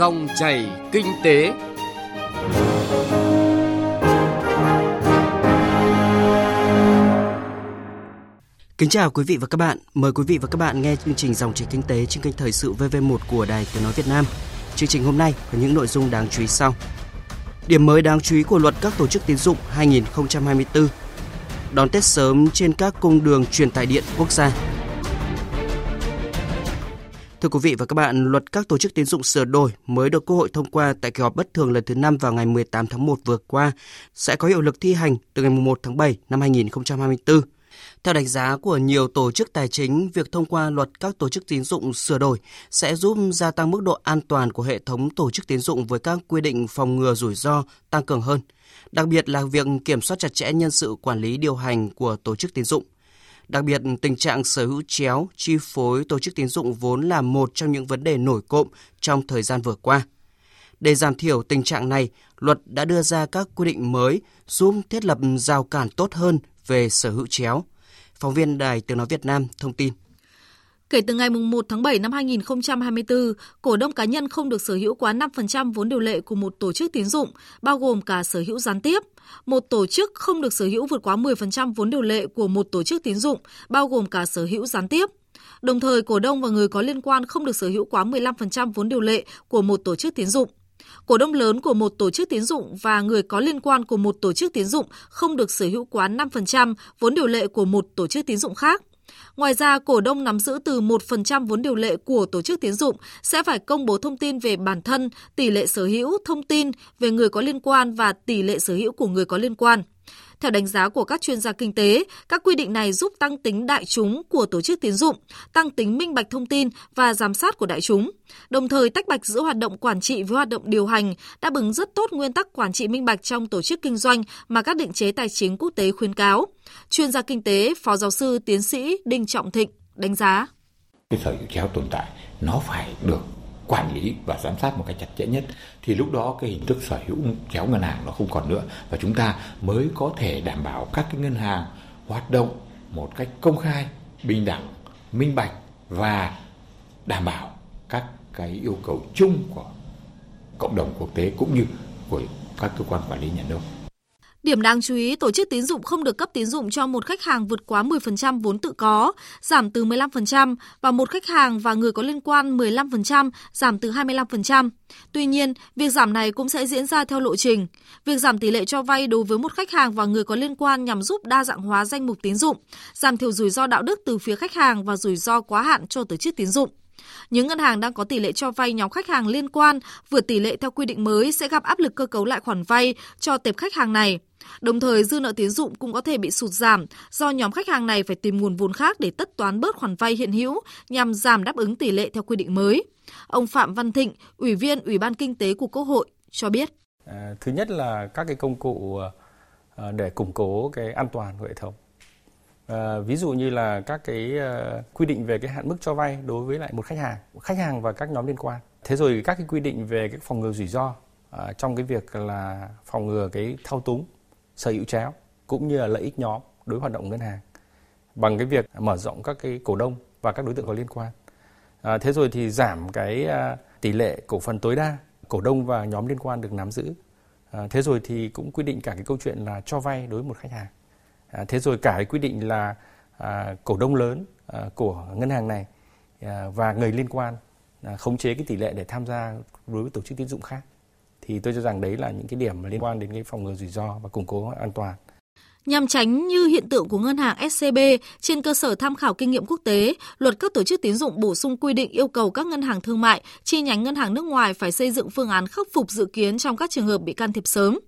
Dòng chảy kinh tế. Kính chào quý vị và các bạn. Mời quý vị và các bạn nghe chương trình Dòng chảy kinh tế trên kênh Thời sự VV1 của Đài Tiếng nói Việt Nam. Chương trình hôm nay có những nội dung đáng chú ý sau. Điểm mới đáng chú ý của luật các tổ chức tín dụng 2024. Đón Tết sớm trên các cung đường truyền tải điện quốc gia. Thưa quý vị và các bạn, luật các tổ chức tín dụng sửa đổi mới được Quốc hội thông qua tại kỳ họp bất thường lần thứ 5 vào ngày 18 tháng 1 vừa qua sẽ có hiệu lực thi hành từ ngày 1 tháng 7 năm 2024. Theo đánh giá của nhiều tổ chức tài chính, việc thông qua luật các tổ chức tín dụng sửa đổi sẽ giúp gia tăng mức độ an toàn của hệ thống tổ chức tín dụng với các quy định phòng ngừa rủi ro tăng cường hơn. Đặc biệt là việc kiểm soát chặt chẽ nhân sự quản lý điều hành của tổ chức tín dụng. Đặc biệt, tình trạng sở hữu chéo, chi phối tổ chức tín dụng vốn là một trong những vấn đề nổi cộm trong thời gian vừa qua. Để giảm thiểu tình trạng này, luật đã đưa ra các quy định mới giúp thiết lập rào cản tốt hơn về sở hữu chéo. Phóng viên Đài Tiếng Nói Việt Nam thông tin. Kể từ ngày 1 tháng 7 năm 2024, cổ đông cá nhân không được sở hữu quá 5% vốn điều lệ của một tổ chức tín dụng, bao gồm cả sở hữu gián tiếp. Một tổ chức không được sở hữu vượt quá 10% vốn điều lệ của một tổ chức tín dụng, bao gồm cả sở hữu gián tiếp. Đồng thời, cổ đông và người có liên quan không được sở hữu quá 15% vốn điều lệ của một tổ chức tín dụng. Cổ đông lớn của một tổ chức tín dụng và người có liên quan của một tổ chức tín dụng không được sở hữu quá 5% vốn điều lệ của một tổ chức tín dụng khác. Ngoài ra, cổ đông nắm giữ từ 1% vốn điều lệ của tổ chức tiến dụng sẽ phải công bố thông tin về bản thân, tỷ lệ sở hữu, thông tin về người có liên quan và tỷ lệ sở hữu của người có liên quan. Theo đánh giá của các chuyên gia kinh tế, các quy định này giúp tăng tính đại chúng của tổ chức tiến dụng, tăng tính minh bạch thông tin và giám sát của đại chúng, đồng thời tách bạch giữa hoạt động quản trị với hoạt động điều hành, đáp ứng rất tốt nguyên tắc quản trị minh bạch trong tổ chức kinh doanh mà các định chế tài chính quốc tế khuyến cáo. Chuyên gia kinh tế, Phó giáo sư tiến sĩ Đinh Trọng Thịnh đánh giá. Cái sở hữu chéo tồn tại nó phải được quản lý và giám sát một cách chặt chẽ nhất thì lúc đó cái hình thức sở hữu chéo ngân hàng nó không còn nữa và chúng ta mới có thể đảm bảo các cái ngân hàng hoạt động một cách công khai, bình đẳng, minh bạch và đảm bảo các cái yêu cầu chung của cộng đồng quốc tế cũng như của các cơ quan quản lý nhà nước. Điểm đáng chú ý, tổ chức tín dụng không được cấp tín dụng cho một khách hàng vượt quá 10% vốn tự có, giảm từ 15%, và một khách hàng và người có liên quan 15%, giảm từ 25%. Tuy nhiên, việc giảm này cũng sẽ diễn ra theo lộ trình. Việc giảm tỷ lệ cho vay đối với một khách hàng và người có liên quan nhằm giúp đa dạng hóa danh mục tín dụng, giảm thiểu rủi ro đạo đức từ phía khách hàng và rủi ro quá hạn cho tổ chức tín dụng. Những ngân hàng đang có tỷ lệ cho vay nhóm khách hàng liên quan vượt tỷ lệ theo quy định mới sẽ gặp áp lực cơ cấu lại khoản vay cho tệp khách hàng này. Đồng thời, dư nợ tín dụng cũng có thể bị sụt giảm do nhóm khách hàng này phải tìm nguồn vốn khác để tất toán bớt khoản vay hiện hữu nhằm giảm đáp ứng tỷ lệ theo quy định mới. Ông Phạm Văn Thịnh, Ủy viên Ủy ban Kinh tế của Quốc hội cho biết. À, thứ nhất là các cái công cụ ờ, để củng cố cái an toàn của hệ thống. À, ví dụ như là các cái uh, quy định về cái hạn mức cho vay đối với lại một khách hàng, khách hàng và các nhóm liên quan. Thế rồi các cái quy định về cái phòng ngừa rủi ro uh, trong cái việc là phòng ngừa cái thao túng sở hữu chéo cũng như là lợi ích nhóm đối với hoạt động ngân hàng bằng cái việc mở rộng các cái cổ đông và các đối tượng có liên quan. À, thế rồi thì giảm cái à, tỷ lệ cổ phần tối đa cổ đông và nhóm liên quan được nắm giữ. À, thế rồi thì cũng quy định cả cái câu chuyện là cho vay đối với một khách hàng. À, thế rồi cả cái quy định là à, cổ đông lớn à, của ngân hàng này à, và người liên quan à, khống chế cái tỷ lệ để tham gia đối với tổ chức tín dụng khác. Thì tôi cho rằng đấy là những cái điểm liên quan đến cái phòng ngừa rủi ro và củng cố an toàn. Nhằm tránh như hiện tượng của ngân hàng SCB, trên cơ sở tham khảo kinh nghiệm quốc tế, luật các tổ chức tín dụng bổ sung quy định yêu cầu các ngân hàng thương mại, chi nhánh ngân hàng nước ngoài phải xây dựng phương án khắc phục dự kiến trong các trường hợp bị can thiệp sớm.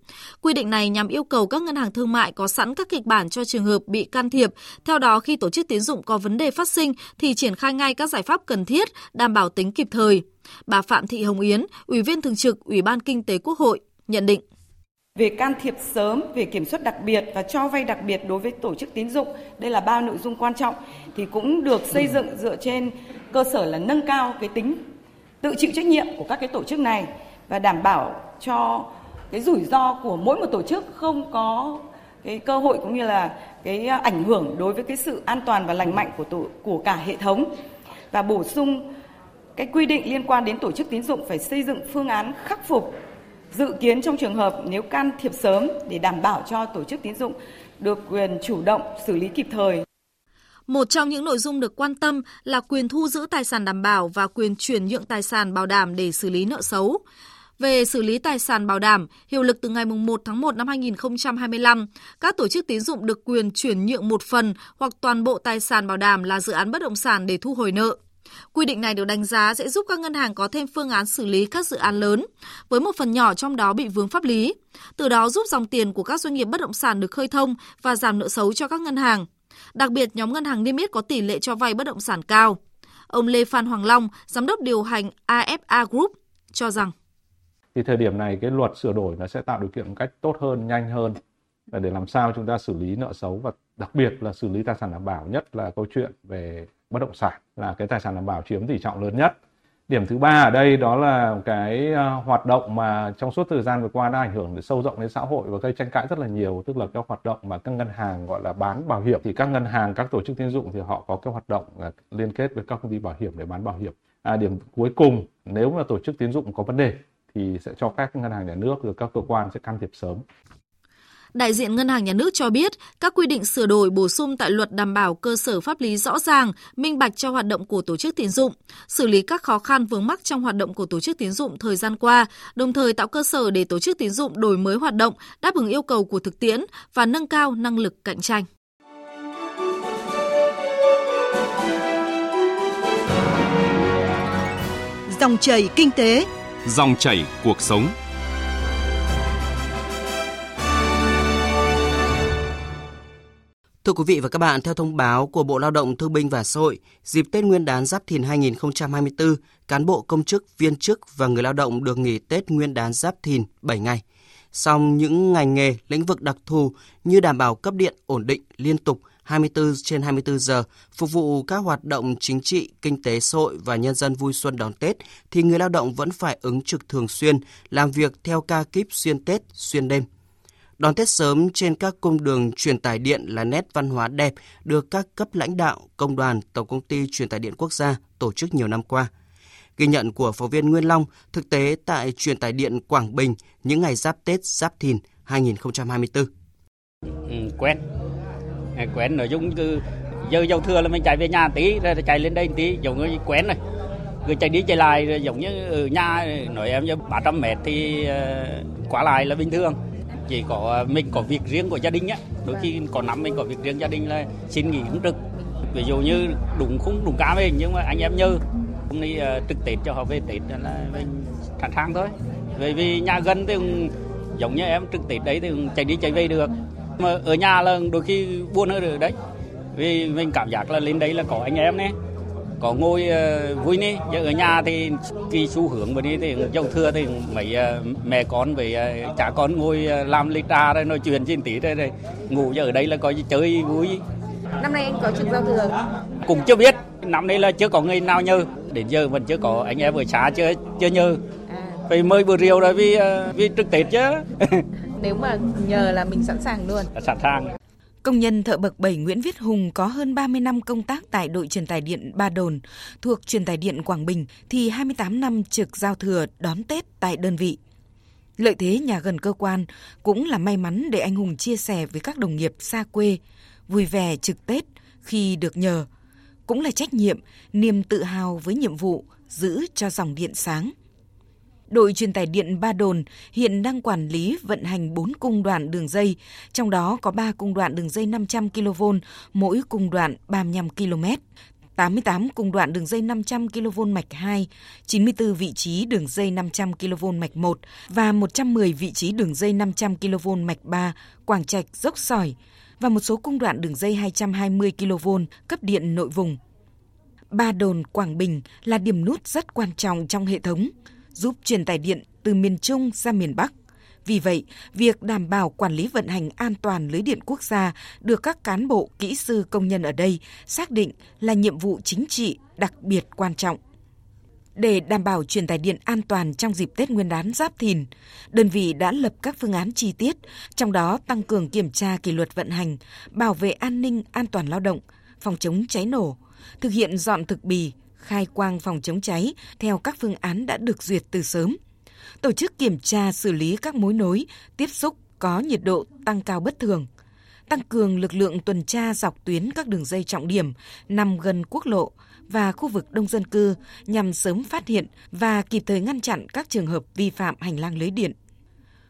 Quy định này nhằm yêu cầu các ngân hàng thương mại có sẵn các kịch bản cho trường hợp bị can thiệp, theo đó khi tổ chức tín dụng có vấn đề phát sinh thì triển khai ngay các giải pháp cần thiết, đảm bảo tính kịp thời. Bà Phạm Thị Hồng Yến, Ủy viên Thường trực Ủy ban Kinh tế Quốc hội, nhận định về can thiệp sớm, về kiểm soát đặc biệt và cho vay đặc biệt đối với tổ chức tín dụng, đây là ba nội dung quan trọng thì cũng được xây dựng dựa trên cơ sở là nâng cao cái tính tự chịu trách nhiệm của các cái tổ chức này và đảm bảo cho cái rủi ro của mỗi một tổ chức không có cái cơ hội cũng như là cái ảnh hưởng đối với cái sự an toàn và lành mạnh của tổ, của cả hệ thống. Và bổ sung cái quy định liên quan đến tổ chức tín dụng phải xây dựng phương án khắc phục dự kiến trong trường hợp nếu can thiệp sớm để đảm bảo cho tổ chức tín dụng được quyền chủ động xử lý kịp thời. Một trong những nội dung được quan tâm là quyền thu giữ tài sản đảm bảo và quyền chuyển nhượng tài sản bảo đảm để xử lý nợ xấu. Về xử lý tài sản bảo đảm, hiệu lực từ ngày 1 tháng 1 năm 2025, các tổ chức tín dụng được quyền chuyển nhượng một phần hoặc toàn bộ tài sản bảo đảm là dự án bất động sản để thu hồi nợ. Quy định này được đánh giá sẽ giúp các ngân hàng có thêm phương án xử lý các dự án lớn, với một phần nhỏ trong đó bị vướng pháp lý. Từ đó giúp dòng tiền của các doanh nghiệp bất động sản được khơi thông và giảm nợ xấu cho các ngân hàng. Đặc biệt, nhóm ngân hàng niêm yết có tỷ lệ cho vay bất động sản cao. Ông Lê Phan Hoàng Long, giám đốc điều hành AFA Group, cho rằng thì thời điểm này cái luật sửa đổi nó sẽ tạo điều kiện một cách tốt hơn, nhanh hơn để làm sao chúng ta xử lý nợ xấu và đặc biệt là xử lý tài sản đảm bảo nhất là câu chuyện về bất động sản là cái tài sản đảm bảo chiếm tỷ trọng lớn nhất. Điểm thứ ba ở đây đó là cái ờ, hoạt động mà trong suốt thời gian vừa qua đã ảnh hưởng đến sâu rộng đến xã hội và gây tranh cãi rất là nhiều, tức là các hoạt động mà các ngân hàng gọi là bán bảo hiểm thì các ngân hàng, các tổ chức tín dụng thì họ có cái hoạt động ờ, liên kết với các công ty bảo hiểm để bán bảo hiểm. À, điểm cuối cùng nếu mà tổ chức tín dụng có vấn đề thì sẽ cho các ngân hàng nhà nước rồi các cơ quan sẽ can thiệp sớm. Đại diện Ngân hàng Nhà nước cho biết, các quy định sửa đổi bổ sung tại luật đảm bảo cơ sở pháp lý rõ ràng, minh bạch cho hoạt động của tổ chức tín dụng, xử lý các khó khăn vướng mắc trong hoạt động của tổ chức tín dụng thời gian qua, đồng thời tạo cơ sở để tổ chức tín dụng đổi mới hoạt động, đáp ứng yêu cầu của thực tiễn và nâng cao năng lực cạnh tranh. Dòng chảy kinh tế, dòng chảy cuộc sống. Thưa quý vị và các bạn, theo thông báo của Bộ Lao động Thương binh và Xã hội, dịp Tết Nguyên đán Giáp Thìn 2024, cán bộ công chức, viên chức và người lao động được nghỉ Tết Nguyên đán Giáp Thìn 7 ngày. Song những ngành nghề, lĩnh vực đặc thù như đảm bảo cấp điện ổn định, liên tục, 24 trên 24 giờ, phục vụ các hoạt động chính trị, kinh tế xã hội và nhân dân vui xuân đón Tết, thì người lao động vẫn phải ứng trực thường xuyên, làm việc theo ca kíp xuyên Tết, xuyên đêm. Đón Tết sớm trên các cung đường truyền tải điện là nét văn hóa đẹp được các cấp lãnh đạo, công đoàn, Tổng công ty truyền tải điện quốc gia tổ chức nhiều năm qua. Ghi nhận của phóng viên Nguyên Long, thực tế tại truyền tải điện Quảng Bình những ngày giáp Tết Giáp Thìn 2024. Ừ, quen, à, quen nội dung cứ giờ dầu thừa là mình chạy về nhà tí rồi chạy lên đây tí giống như quen rồi cứ chạy đi chạy lại giống như ở nhà nói em như 300 mét thì ờ, quá lại là bình thường chỉ có ờ, mình có việc riêng của gia đình á. Đôi khi có năm mình có việc riêng gia đình là xin nghỉ ứng trực. Ví dụ như đúng không đúng cá mình nhưng mà anh em như hôm nay ờ, trực tết cho họ về, tết là mình sẵn sàng thôi. Bởi vì nhà gần thì giống như em, trực tết đấy thì chạy đi chạy về được. Mà ở nhà là đôi khi buồn hơn rồi đấy. Vì mình cảm giác là lên đấy là có anh em này có ngồi uh, vui nè chứ ở nhà thì kỳ xu hướng mà đi thì dầu thưa thì mấy uh, mẹ con với uh, cha con ngồi làm ly trà rồi nói chuyện trên tí rồi, rồi ngủ. Giờ ở đây là có gì chơi vui. Năm nay anh có trực giao thừa cũng chưa biết. Năm nay là chưa có người nào nhờ. Đến giờ vẫn chưa có anh em ở xã chưa chưa nhờ. À. phải mời bữa rượu rồi vì vì trực tết chứ. Nếu mà nhờ là mình sẵn sàng luôn. Sẵn sàng Công nhân thợ bậc 7 Nguyễn Viết Hùng có hơn 30 năm công tác tại đội truyền tải điện Ba Đồn thuộc truyền tải điện Quảng Bình thì 28 năm trực giao thừa đón Tết tại đơn vị. Lợi thế nhà gần cơ quan cũng là may mắn để anh Hùng chia sẻ với các đồng nghiệp xa quê, vui vẻ trực Tết khi được nhờ. Cũng là trách nhiệm, niềm tự hào với nhiệm vụ giữ cho dòng điện sáng. Đội truyền tải điện Ba Đồn hiện đang quản lý vận hành 4 cung đoạn đường dây, trong đó có 3 cung đoạn đường dây 500 kV, mỗi cung đoạn 35 km. 88 cung đoạn đường dây 500 kV mạch 2, 94 vị trí đường dây 500 kV mạch 1 và 110 vị trí đường dây 500 kV mạch 3, Quảng Trạch, Dốc Sỏi và một số cung đoạn đường dây 220 kV cấp điện nội vùng. Ba Đồn Quảng Bình là điểm nút rất quan trọng trong hệ thống – giúp truyền tải điện từ miền Trung ra miền Bắc. Vì vậy, việc đảm bảo quản lý vận hành an toàn lưới điện quốc gia được các cán bộ, kỹ sư, công nhân ở đây xác định là nhiệm vụ chính trị đặc biệt quan trọng. Để đảm bảo truyền tải điện an toàn trong dịp Tết Nguyên đán Giáp Thìn, đơn vị đã lập các phương án chi tiết, trong đó tăng cường kiểm tra kỷ luật vận hành, bảo vệ an ninh an toàn lao động, phòng chống cháy nổ, thực hiện dọn thực bì, khai quang phòng chống cháy theo các phương án đã được duyệt từ sớm. Tổ chức kiểm tra xử lý các mối nối, tiếp xúc có nhiệt độ tăng cao bất thường. Tăng cường lực lượng tuần tra dọc tuyến các đường dây trọng điểm nằm gần quốc lộ và khu vực đông dân cư nhằm sớm phát hiện và kịp thời ngăn chặn các trường hợp vi phạm hành lang lưới điện.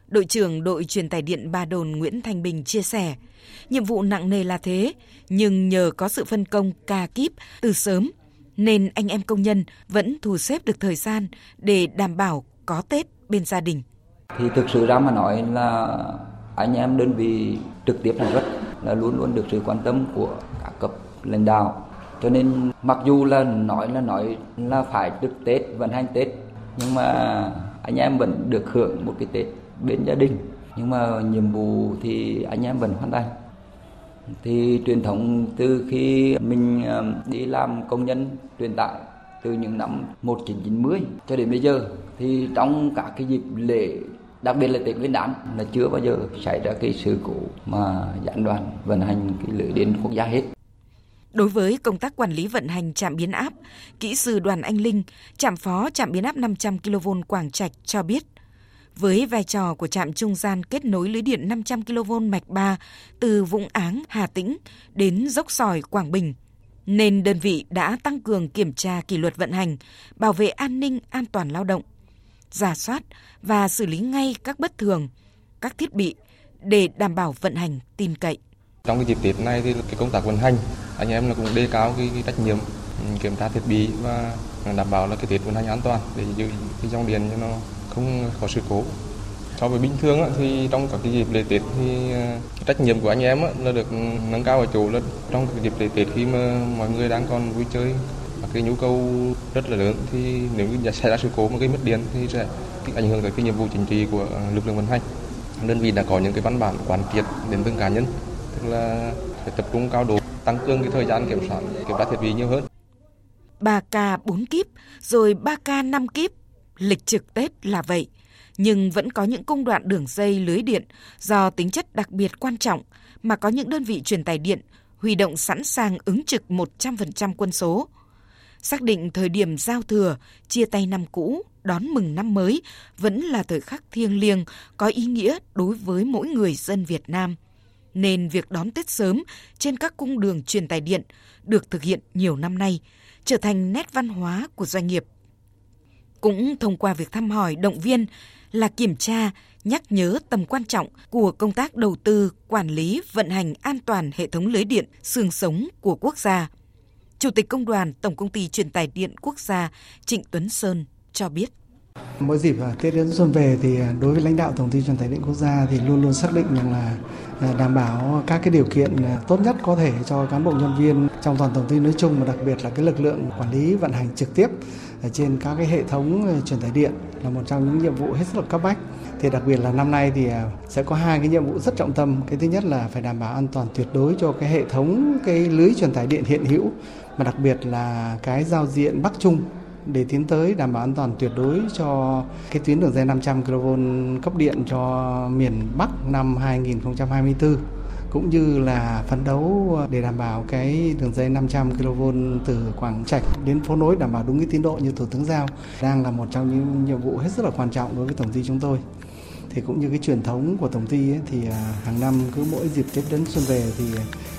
Đội trưởng đội truyền tải điện Ba Đồn Nguyễn Thanh Bình chia sẻ, nhiệm vụ nặng nề là thế, nhưng nhờ có sự phân công ca kíp từ sớm, nên anh em công nhân vẫn thu xếp được thời gian để đảm bảo có Tết bên gia đình. Thì thực sự ra mà nói là anh em đơn vị trực tiếp sản xuất là luôn luôn được sự quan tâm của cả cấp lãnh đạo. Cho nên mặc dù là nói là nói là phải được Tết, vận hành Tết, nhưng mà anh em vẫn được hưởng một cái Tết bên gia đình nhưng mà nhiệm vụ thì anh em vẫn hoàn thành thì truyền thống từ khi mình ờ, đi làm công nhân truyền tải từ những năm 1990 cho đến bây giờ thì trong các cái dịp lễ đặc biệt là Tết Nguyên đán là chưa bao giờ xảy ra cái sự cố mà gián đoạn vận hành cái lưới điện quốc gia hết. Đối với công tác quản lý vận hành trạm biến áp, kỹ sư Đoàn Anh Linh, trạm phó trạm biến áp 500 kV Quảng Trạch cho biết, với vai trò của trạm trung gian kết nối lưới điện 500 kV mạch 3 từ Vũng Áng, Hà Tĩnh đến dốc sỏi Quảng Bình, nên đơn vị đã tăng cường kiểm tra kỷ luật vận hành, bảo vệ an ninh an toàn lao động, giả soát và xử lý ngay các bất thường, các thiết bị để đảm bảo vận hành tin cậy. Trong cái dịp Tết này thì cái công tác vận hành anh em là cũng đề cao cái, cái trách nhiệm ừ, kiểm tra thiết bị và đảm bảo là cái Tết vận hành an toàn để giữ cái dòng điện cho nó không có sự cố. So với bình thường thì trong các cái dịp lễ Tết thì à, trách nhiệm của anh em là được nâng cao ở chỗ là trong các dịp lễ Tết khi mà mọi người đang còn vui chơi, và cái nhu cầu rất là lớn, thì nếu như xảy ra sự cố mà gây mất điện thì sẽ ảnh hưởng tới cái nhiệm vụ chính trị của à, lực lượng vận hành. Đơn vị đã có những cái văn bản quán triệt đến từng cá nhân, tức là phải tập trung cao độ, tăng cường cái thời gian kiểm soát, kiểm tra thiết bị nhiều hơn. 3K 4 kíp rồi 3K 5 kíp lịch trực Tết là vậy, nhưng vẫn có những công đoạn đường dây lưới điện do tính chất đặc biệt quan trọng mà có những đơn vị truyền tải điện huy động sẵn sàng ứng trực 100% quân số. Xác định thời điểm giao thừa, chia tay năm cũ, đón mừng năm mới vẫn là thời khắc thiêng liêng có ý nghĩa đối với mỗi người dân Việt Nam. Nên việc đón Tết sớm trên các cung đường truyền tải điện được thực hiện nhiều năm nay, trở thành nét văn hóa của doanh nghiệp cũng thông qua việc thăm hỏi động viên là kiểm tra, nhắc nhớ tầm quan trọng của công tác đầu tư, quản lý, vận hành an toàn hệ thống lưới điện xương sống của quốc gia. Chủ tịch Công đoàn Tổng Công ty Truyền tải Điện Quốc gia Trịnh Tuấn Sơn cho biết. Mỗi dịp à, Tết đến xuân về thì à, đối với lãnh đạo Tổng ty Truyền tải điện quốc gia thì luôn luôn xác định rằng là à, đảm bảo các cái điều kiện tốt nhất có thể cho cán bộ nhân viên trong toàn tổng ty nói chung và đặc biệt là cái lực lượng quản lý vận hành trực tiếp trên các cái hệ thống ờ, truyền tải điện là một trong những nhiệm vụ hết sức là cấp bách. Thì đặc biệt là năm nay thì ờ, sẽ có hai cái nhiệm vụ rất trọng tâm. Cái thứ nhất là phải đảm bảo an toàn tuyệt đối cho cái hệ thống, cái lưới truyền tải điện hiện hữu, mà đặc biệt là cái giao diện Bắc Trung để tiến tới đảm bảo an toàn tuyệt đối cho cái tuyến đường dây 500 kV cấp điện cho miền Bắc năm 2024 cũng như là phấn đấu để đảm bảo cái đường dây 500 kV từ Quảng Trạch đến phố nối đảm bảo đúng cái tiến độ như Thủ tướng giao đang là một trong những nhiệm vụ hết sức là quan trọng đối với tổng ty chúng tôi. Thì cũng như cái truyền thống của tổng ty ấy, thì à, hàng năm cứ mỗi dịp Tết đến xuân về thì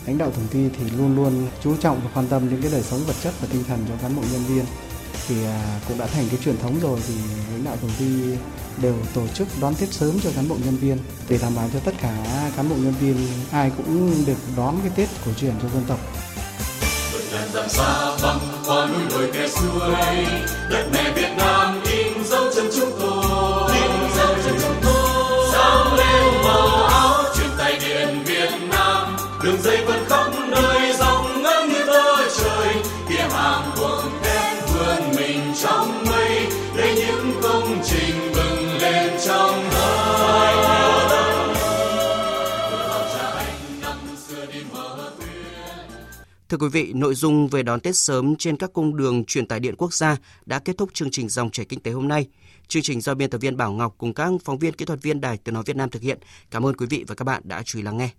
lãnh đạo tổng ty thì luôn luôn chú trọng và quan tâm đến cái đời sống vật chất và tinh thần cho cán bộ nhân viên thì à, cũng đã thành cái truyền thống rồi thì lãnh đạo tổng ty đều tổ chức đón Tết sớm cho cán bộ nhân viên để đảm bảo cho tất cả cán bộ nhân viên ai cũng được đón cái Tết cổ truyền cho dân tộc. dặm xa băng qua núi đồi kè xuôi đất mẹ Việt Nam in dấu chân chúng tôi in dấu chân chúng tôi sáng lên màu áo truyền tay điện Việt Nam đường dây vẫn khắp Thưa quý vị, nội dung về đón Tết sớm trên các cung đường truyền tải điện quốc gia đã kết thúc chương trình dòng chảy kinh tế hôm nay. Chương trình do biên tập viên Bảo Ngọc cùng các phóng viên kỹ thuật viên Đài Tiếng nói Việt Nam thực hiện. Cảm ơn quý vị và các bạn đã chú ý lắng nghe.